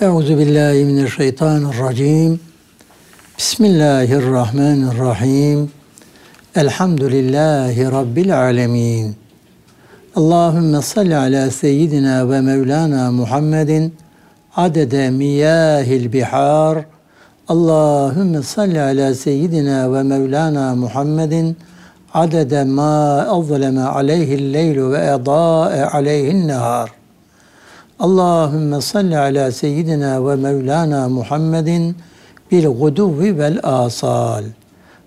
Euzu billahi mineşşeytanirracim. Bismillahirrahmanirrahim. Elhamdülillahi rabbil alamin. Allahümme salli ala seyyidina ve mevlana Muhammedin adede miyahil bihar. Allahümme salli ala seyyidina ve mevlana Muhammedin adede ma azleme aleyhil leylu ve edâe aleyhin nehar. Allahümme salli ala seyyidina ve mevlana Muhammedin bil guduvi vel asal.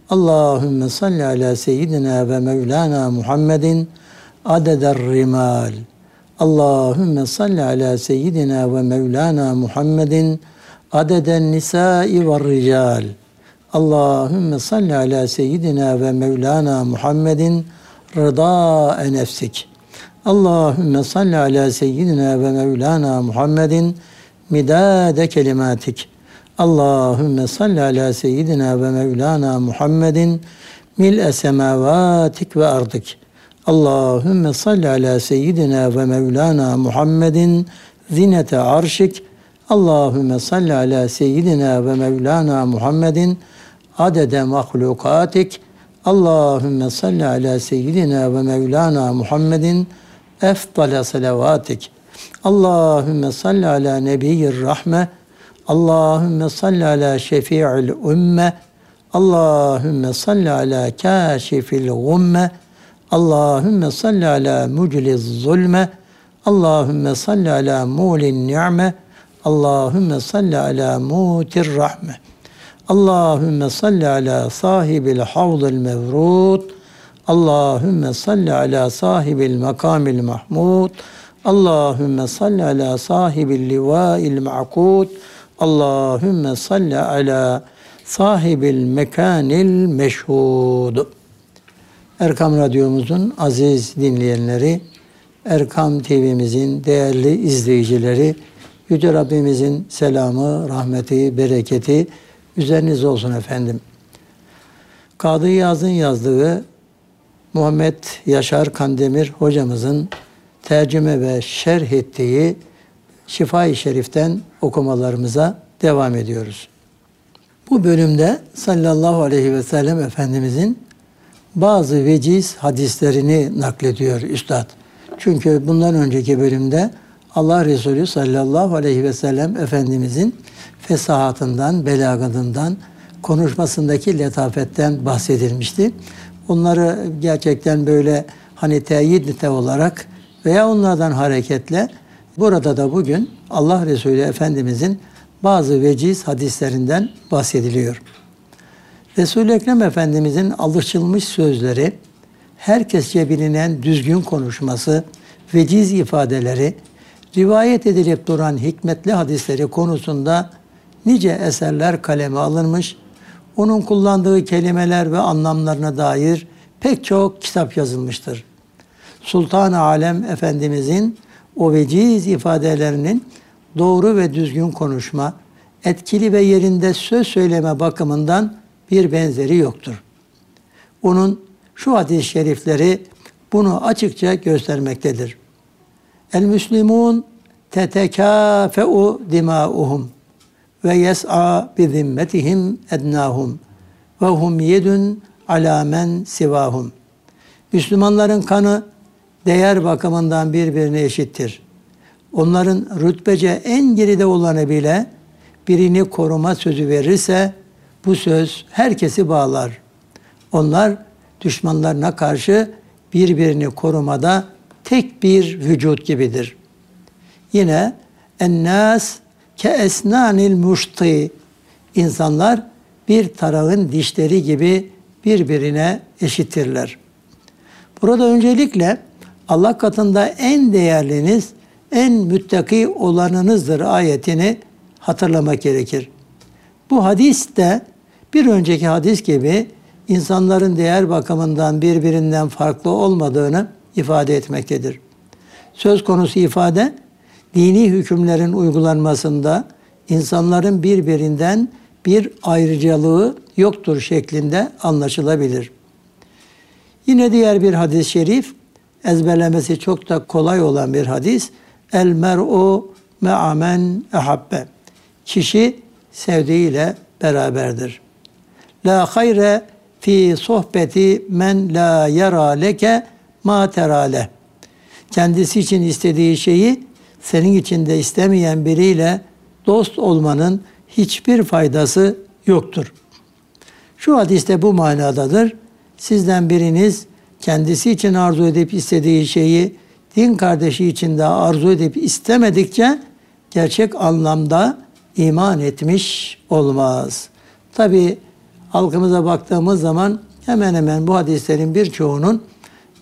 Allahümme salli ala seyyidina ve mevlana Muhammedin adeder rimal. Allahümme salli ala seyyidina ve mevlana Muhammedin adeden nisai ve rical. Allahümme salli ala seyyidina ve mevlana Muhammedin rıda nefsik. Allahümme salli ala seyyidina ve mevlana Muhammedin midade kelimatik. Allahümme salli ala seyyidina ve mevlana Muhammedin mil'e semavatik ve ardık. Allahümme salli ala seyyidina ve mevlana Muhammedin zinete arşik. Allahümme salli ala seyyidina ve mevlana Muhammedin adede mahlukatik. Allahümme salli ala seyyidina ve mevlana Muhammedin efdale salavatik. Allahümme salli ala nebiyyir rahme. Allahümme salli ala şefi'il ümme. Allahümme salli ala kâşifil gumme. Allahümme salli ala mucliz zulme. Allahümme salli ala mulin ni'me. Allahümme salli ala mutir rahme. Allahümme salli ala sahibil havdil mevrud. Allahümme salli ala sahibil makamil mahmud. Allahümme salli ala sahibil livail ma'kud. Allahümme salli ala sahibil mekanil meşhud. Erkam Radyomuzun aziz dinleyenleri, Erkam TV'mizin değerli izleyicileri, Yüce Rabbimizin selamı, rahmeti, bereketi üzeriniz olsun efendim. Kadı Yaz'ın yazdığı Muhammed Yaşar Kandemir hocamızın tercüme ve şerh ettiği Şifa-i Şerif'ten okumalarımıza devam ediyoruz. Bu bölümde sallallahu aleyhi ve sellem Efendimizin bazı veciz hadislerini naklediyor Üstad. Çünkü bundan önceki bölümde Allah Resulü sallallahu aleyhi ve sellem Efendimizin fesahatından, belagatından, konuşmasındaki letafetten bahsedilmişti. Onları gerçekten böyle hani teyit olarak veya onlardan hareketle burada da bugün Allah Resulü Efendimizin bazı veciz hadislerinden bahsediliyor. Resul-i Ekrem Efendimizin alışılmış sözleri, herkesçe bilinen düzgün konuşması, veciz ifadeleri, rivayet edilip duran hikmetli hadisleri konusunda nice eserler kaleme alınmış, onun kullandığı kelimeler ve anlamlarına dair pek çok kitap yazılmıştır. Sultan-ı Alem Efendimizin o veciz ifadelerinin doğru ve düzgün konuşma, etkili ve yerinde söz söyleme bakımından bir benzeri yoktur. Onun şu hadis-i şerifleri bunu açıkça göstermektedir. El Müslümun tetekâfe'u dimâuhum ve yes'a bi zimmetihim ednahum ve hum yedun ala men sivahum. Müslümanların kanı değer bakımından birbirine eşittir. Onların rütbece en geride olanı bile birini koruma sözü verirse bu söz herkesi bağlar. Onlar düşmanlarına karşı birbirini korumada tek bir vücut gibidir. Yine ennas ke esnanil muşti insanlar bir tarağın dişleri gibi birbirine eşittirler. Burada öncelikle Allah katında en değerliniz, en müttaki olanınızdır ayetini hatırlamak gerekir. Bu hadis de bir önceki hadis gibi insanların değer bakımından birbirinden farklı olmadığını ifade etmektedir. Söz konusu ifade dini hükümlerin uygulanmasında insanların birbirinden bir ayrıcalığı yoktur şeklinde anlaşılabilir. Yine diğer bir hadis-i şerif, ezberlemesi çok da kolay olan bir hadis. El mer'u me'amen ehabbe. kişi sevdiğiyle beraberdir. La hayre fi sohbeti men la yara leke ma terale. Kendisi için istediği şeyi senin için de istemeyen biriyle dost olmanın hiçbir faydası yoktur. Şu hadiste bu manadadır. Sizden biriniz kendisi için arzu edip istediği şeyi din kardeşi için de arzu edip istemedikçe gerçek anlamda iman etmiş olmaz. Tabi halkımıza baktığımız zaman hemen hemen bu hadislerin birçoğunun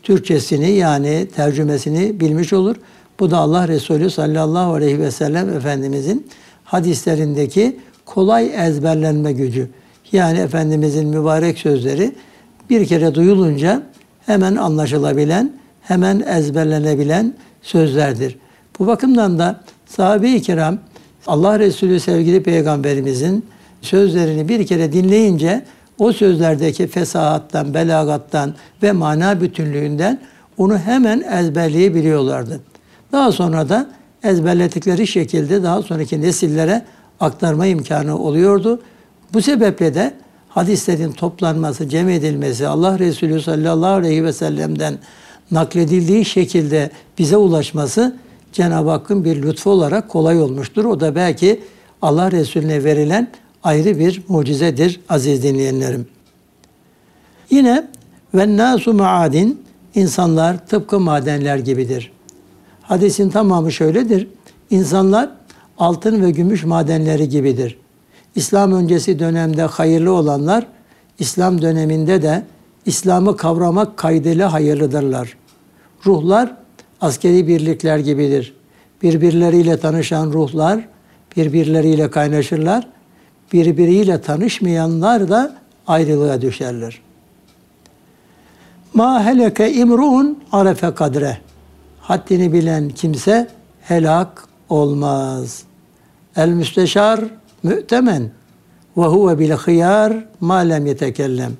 Türkçesini yani tercümesini bilmiş olur. Bu da Allah Resulü sallallahu aleyhi ve sellem Efendimizin hadislerindeki kolay ezberlenme gücü. Yani Efendimizin mübarek sözleri bir kere duyulunca hemen anlaşılabilen, hemen ezberlenebilen sözlerdir. Bu bakımdan da sahabe-i kiram Allah Resulü sevgili peygamberimizin sözlerini bir kere dinleyince o sözlerdeki fesahattan, belagattan ve mana bütünlüğünden onu hemen ezberleyebiliyorlardı. Daha sonra da ezberledikleri şekilde daha sonraki nesillere aktarma imkanı oluyordu. Bu sebeple de hadislerin toplanması, cem edilmesi, Allah Resulü sallallahu aleyhi ve sellem'den nakledildiği şekilde bize ulaşması Cenab-ı Hakk'ın bir lütfu olarak kolay olmuştur. O da belki Allah Resulüne verilen ayrı bir mucizedir aziz dinleyenlerim. Yine ve nasu maadin insanlar tıpkı madenler gibidir. Hadisin tamamı şöyledir. İnsanlar altın ve gümüş madenleri gibidir. İslam öncesi dönemde hayırlı olanlar İslam döneminde de İslam'ı kavramak kaydıyla hayırlıdırlar. Ruhlar askeri birlikler gibidir. Birbirleriyle tanışan ruhlar birbirleriyle kaynaşırlar. Birbiriyle tanışmayanlar da ayrılığa düşerler. Ma heleke imruun arefe kadre. Haddini bilen kimse helak olmaz. El müsteşar mü'temen ve huve bil hıyar ma lem yetekellem.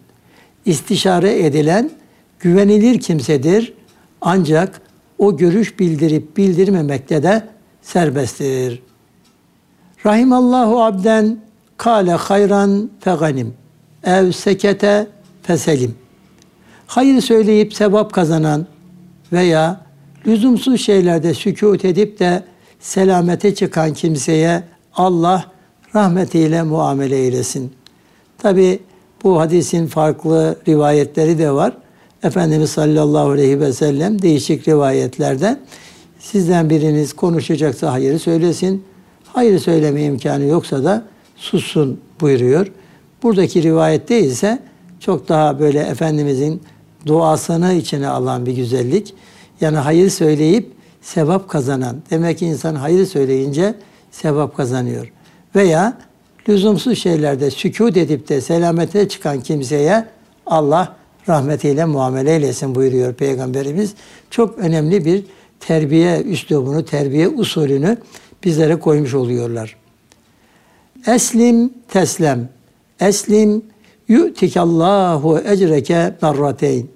İstişare edilen güvenilir kimsedir. Ancak o görüş bildirip bildirmemekte de serbesttir. Rahimallahu abden kale hayran feganim ev sekete feselim. Hayır söyleyip sevap kazanan veya lüzumsuz şeylerde sükut edip de selamete çıkan kimseye Allah rahmetiyle muamele eylesin. Tabi bu hadisin farklı rivayetleri de var. Efendimiz sallallahu aleyhi ve sellem değişik rivayetlerde sizden biriniz konuşacaksa hayırı söylesin. Hayır söyleme imkanı yoksa da sussun buyuruyor. Buradaki rivayette ise çok daha böyle Efendimizin duasını içine alan bir güzellik. Yani hayır söyleyip sevap kazanan. Demek ki insan hayır söyleyince sevap kazanıyor. Veya lüzumsuz şeylerde sükut edip de selamete çıkan kimseye Allah rahmetiyle muamele eylesin buyuruyor Peygamberimiz. Çok önemli bir terbiye üslubunu, terbiye usulünü bizlere koymuş oluyorlar. Eslim teslem. Eslim yu'tikallahu ecreke merrateyn.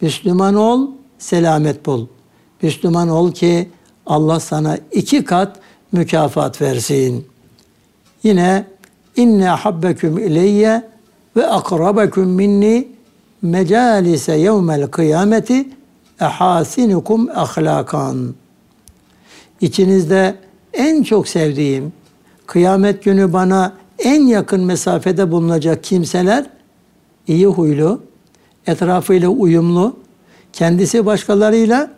Müslüman ol, selamet bul. Müslüman ol ki Allah sana iki kat mükafat versin. Yine inne habbeküm ileyye ve akrabekum minni mecalise yevmel kıyameti ehasinukum ahlakan. İçinizde en çok sevdiğim, kıyamet günü bana en yakın mesafede bulunacak kimseler iyi huylu, etrafıyla uyumlu, kendisi başkalarıyla,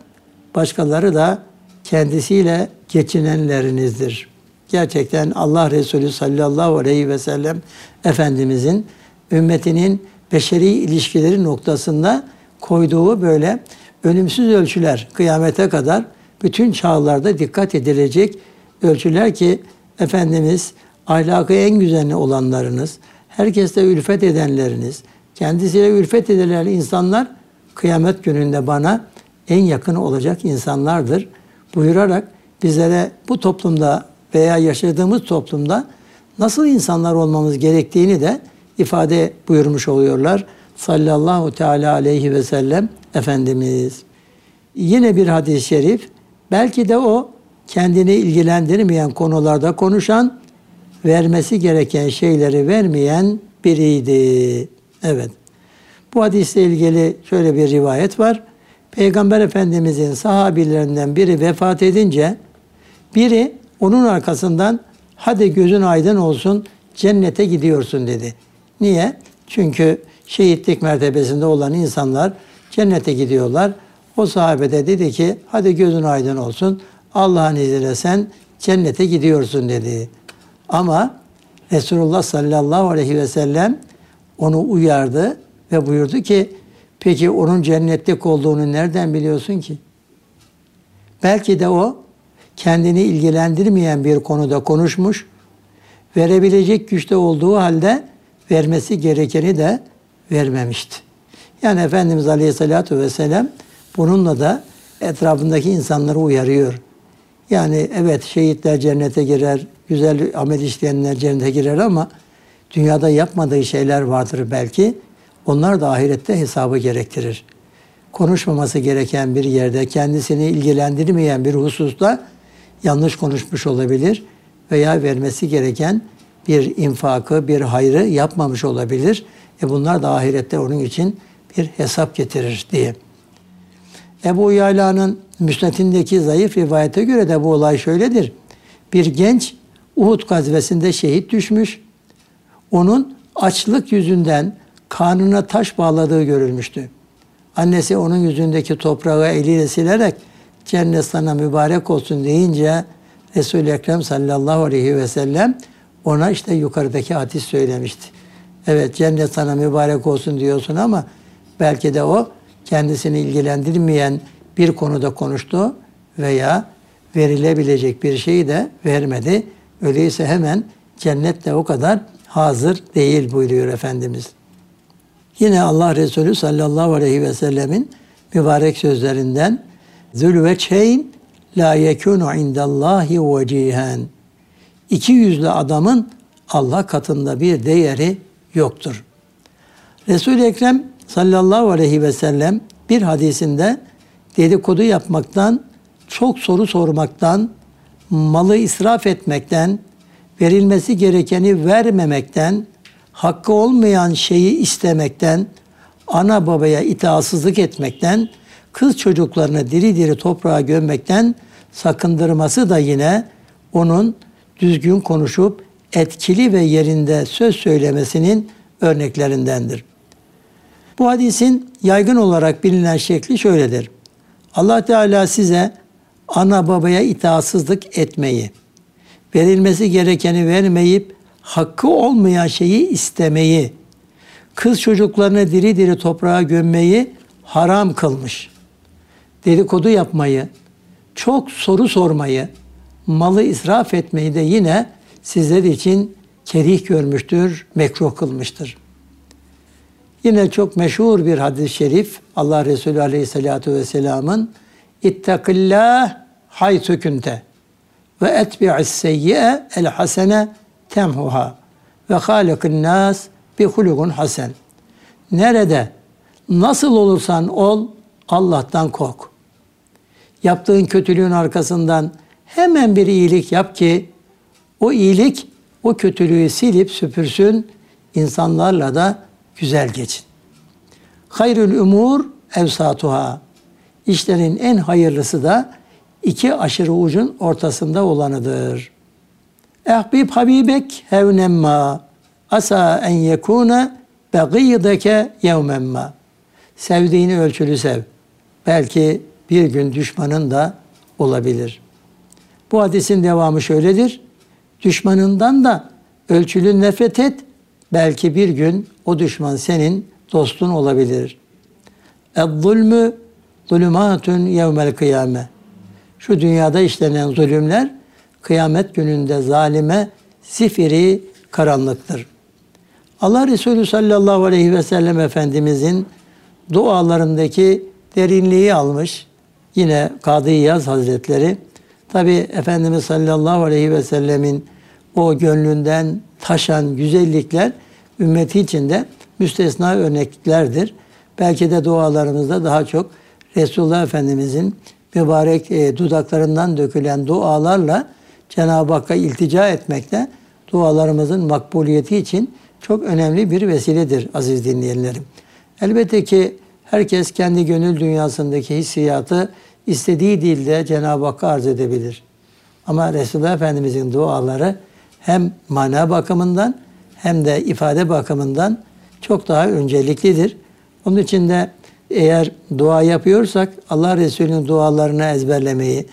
başkaları da kendisiyle geçinenlerinizdir. Gerçekten Allah Resulü sallallahu aleyhi ve sellem Efendimizin ümmetinin beşeri ilişkileri noktasında koyduğu böyle ölümsüz ölçüler kıyamete kadar bütün çağlarda dikkat edilecek ölçüler ki Efendimiz ahlakı en güzel olanlarınız, herkeste ülfet edenleriniz, kendisiyle ülfet edilen insanlar kıyamet gününde bana en yakın olacak insanlardır buyurarak bizlere bu toplumda veya yaşadığımız toplumda nasıl insanlar olmamız gerektiğini de ifade buyurmuş oluyorlar. Sallallahu teala aleyhi ve sellem Efendimiz. Yine bir hadis-i şerif belki de o kendini ilgilendirmeyen konularda konuşan vermesi gereken şeyleri vermeyen biriydi. Evet. Bu hadisle ilgili şöyle bir rivayet var. Peygamber Efendimizin sahabilerinden biri vefat edince biri onun arkasından hadi gözün aydın olsun cennete gidiyorsun dedi. Niye? Çünkü şehitlik mertebesinde olan insanlar cennete gidiyorlar. O sahabe de dedi ki hadi gözün aydın olsun Allah'ın izniyle sen cennete gidiyorsun dedi. Ama Resulullah sallallahu aleyhi ve sellem onu uyardı ve buyurdu ki peki onun cennetlik olduğunu nereden biliyorsun ki? Belki de o kendini ilgilendirmeyen bir konuda konuşmuş, verebilecek güçte olduğu halde vermesi gerekeni de vermemişti. Yani Efendimiz Aleyhisselatü Vesselam bununla da etrafındaki insanları uyarıyor. Yani evet şehitler cennete girer, güzel amel işleyenler cennete girer ama dünyada yapmadığı şeyler vardır belki. Onlar da ahirette hesabı gerektirir. Konuşmaması gereken bir yerde kendisini ilgilendirmeyen bir hususta yanlış konuşmuş olabilir veya vermesi gereken bir infakı, bir hayrı yapmamış olabilir. E bunlar da ahirette onun için bir hesap getirir diye. Ebu Yala'nın müsnetindeki zayıf rivayete göre de bu olay şöyledir. Bir genç Uhud gazvesinde şehit düşmüş. Onun açlık yüzünden karnına taş bağladığı görülmüştü. Annesi onun yüzündeki toprağı eliyle silerek cennet sana mübarek olsun deyince Resul-i Ekrem sallallahu aleyhi ve sellem ona işte yukarıdaki hadis söylemişti. Evet cennet sana mübarek olsun diyorsun ama belki de o kendisini ilgilendirmeyen bir konuda konuştu veya verilebilecek bir şeyi de vermedi. Öyleyse hemen cennet de o kadar hazır değil buyuruyor Efendimiz. Yine Allah Resulü sallallahu aleyhi ve sellemin mübarek sözlerinden Zülveçeyn la yekunu indallahi vecihen. İki yüzlü adamın Allah katında bir değeri yoktur. Resul-i Ekrem sallallahu aleyhi ve sellem bir hadisinde dedikodu yapmaktan, çok soru sormaktan, malı israf etmekten, verilmesi gerekeni vermemekten, hakkı olmayan şeyi istemekten, ana babaya itaatsızlık etmekten, kız çocuklarını diri diri toprağa gömmekten sakındırması da yine onun düzgün konuşup etkili ve yerinde söz söylemesinin örneklerindendir. Bu hadisin yaygın olarak bilinen şekli şöyledir. Allah Teala size ana babaya itaatsızlık etmeyi, verilmesi gerekeni vermeyip hakkı olmayan şeyi istemeyi, kız çocuklarını diri diri toprağa gömmeyi haram kılmış. Dedikodu yapmayı, çok soru sormayı, malı israf etmeyi de yine sizler için kerih görmüştür, mekruh kılmıştır. Yine çok meşhur bir hadis-i şerif Allah Resulü Aleyhisselatü Vesselam'ın İttakillah haythu kunte ve etbi'is seyyi'e el temhuha ve halikin nas bi hulugun hasen. Nerede, nasıl olursan ol Allah'tan kork. Yaptığın kötülüğün arkasından hemen bir iyilik yap ki o iyilik o kötülüğü silip süpürsün, insanlarla da güzel geçin. Hayrül umur evsatuha. İşlerin en hayırlısı da iki aşırı ucun ortasında olanıdır. Ehbib habibek hevnemma asa en yekune begîdeke yevmemma. Sevdiğini ölçülü sev. Belki bir gün düşmanın da olabilir. Bu hadisin devamı şöyledir. Düşmanından da ölçülü nefret et. Belki bir gün o düşman senin dostun olabilir. Ez-zulmü zulümatun yevmel kıyame. Şu dünyada işlenen zulümler kıyamet gününde zalime zifiri karanlıktır. Allah Resulü sallallahu aleyhi ve sellem Efendimizin dualarındaki derinliği almış. Yine Kadı İyaz Hazretleri tabi Efendimiz sallallahu aleyhi ve sellemin o gönlünden taşan güzellikler ümmeti içinde müstesna örneklerdir. Belki de dualarımızda daha çok Resulullah Efendimizin mübarek e, dudaklarından dökülen dualarla Cenab-ı Hakk'a iltica etmekte dualarımızın makbuliyeti için çok önemli bir vesiledir aziz dinleyenlerim. Elbette ki herkes kendi gönül dünyasındaki hissiyatı istediği dilde Cenab-ı Hakk'a arz edebilir. Ama Resulullah Efendimizin duaları hem mana bakımından hem de ifade bakımından çok daha önceliklidir. Onun için de eğer dua yapıyorsak Allah Resulü'nün dualarını ezberlemeyi,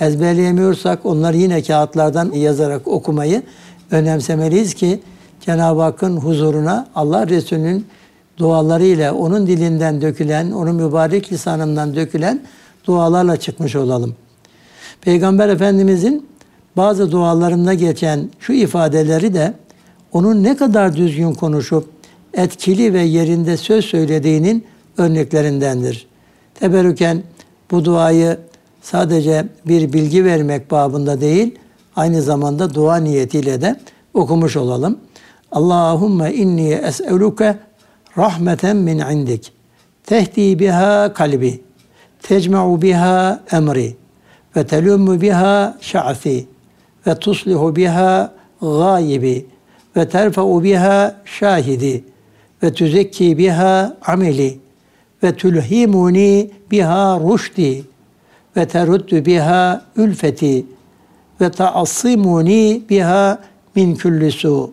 ezberleyemiyorsak onları yine kağıtlardan yazarak okumayı önemsemeliyiz ki Cenab-ı Hakk'ın huzuruna Allah Resulü'nün dualarıyla onun dilinden dökülen, onun mübarek lisanından dökülen dualarla çıkmış olalım. Peygamber Efendimizin bazı dualarında geçen şu ifadeleri de onun ne kadar düzgün konuşup etkili ve yerinde söz söylediğinin örneklerindendir. Teberrüken bu duayı sadece bir bilgi vermek babında değil, aynı zamanda dua niyetiyle de okumuş olalım. Allahümme inni es'eluke rahmeten min indik. Tehdi biha kalbi. Tecma'u biha emri. Ve telummu biha şa'fi. Ve tuslihu biha gayibi. Ve terfa'u biha şahidi. Ve tüzekki biha ameli. Ve tülhimuni biha rüşdi. Ve teruddu biha ülfeti. Ve ta'assimuni biha min kulli su.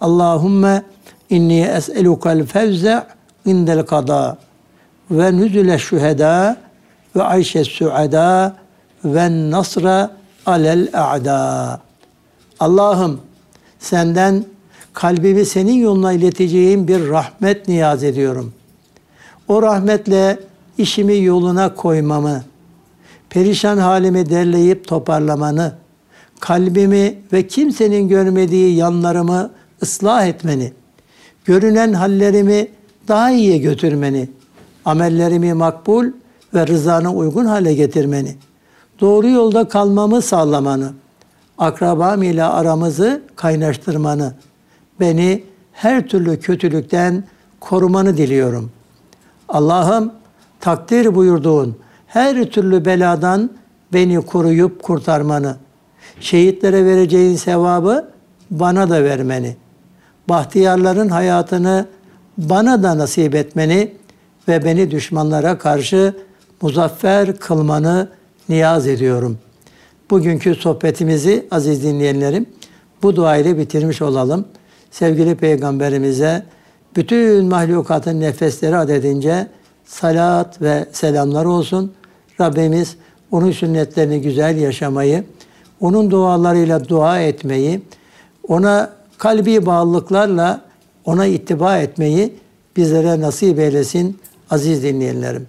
Allahümme inni es'elukel fevze indel kada ve nüzüle şüheda ve ayşe suada ve nasra alel a'da. Allah'ım senden kalbimi senin yoluna ileteceğim bir rahmet niyaz ediyorum. O rahmetle işimi yoluna koymamı, perişan halimi derleyip toparlamanı, kalbimi ve kimsenin görmediği yanlarımı ıslah etmeni, görünen hallerimi daha iyiye götürmeni, amellerimi makbul ve rızana uygun hale getirmeni, doğru yolda kalmamı sağlamanı, akrabam ile aramızı kaynaştırmanı, beni her türlü kötülükten korumanı diliyorum. Allah'ım takdir buyurduğun her türlü beladan beni koruyup kurtarmanı, şehitlere vereceğin sevabı bana da vermeni, bahtiyarların hayatını bana da nasip etmeni ve beni düşmanlara karşı muzaffer kılmanı niyaz ediyorum. Bugünkü sohbetimizi aziz dinleyenlerim bu dua ile bitirmiş olalım. Sevgili Peygamberimize bütün mahlukatın nefesleri adedince salat ve selamlar olsun. Rabbimiz onun sünnetlerini güzel yaşamayı, onun dualarıyla dua etmeyi, ona kalbi bağlılıklarla ona ittiba etmeyi bizlere nasip eylesin aziz dinleyenlerim.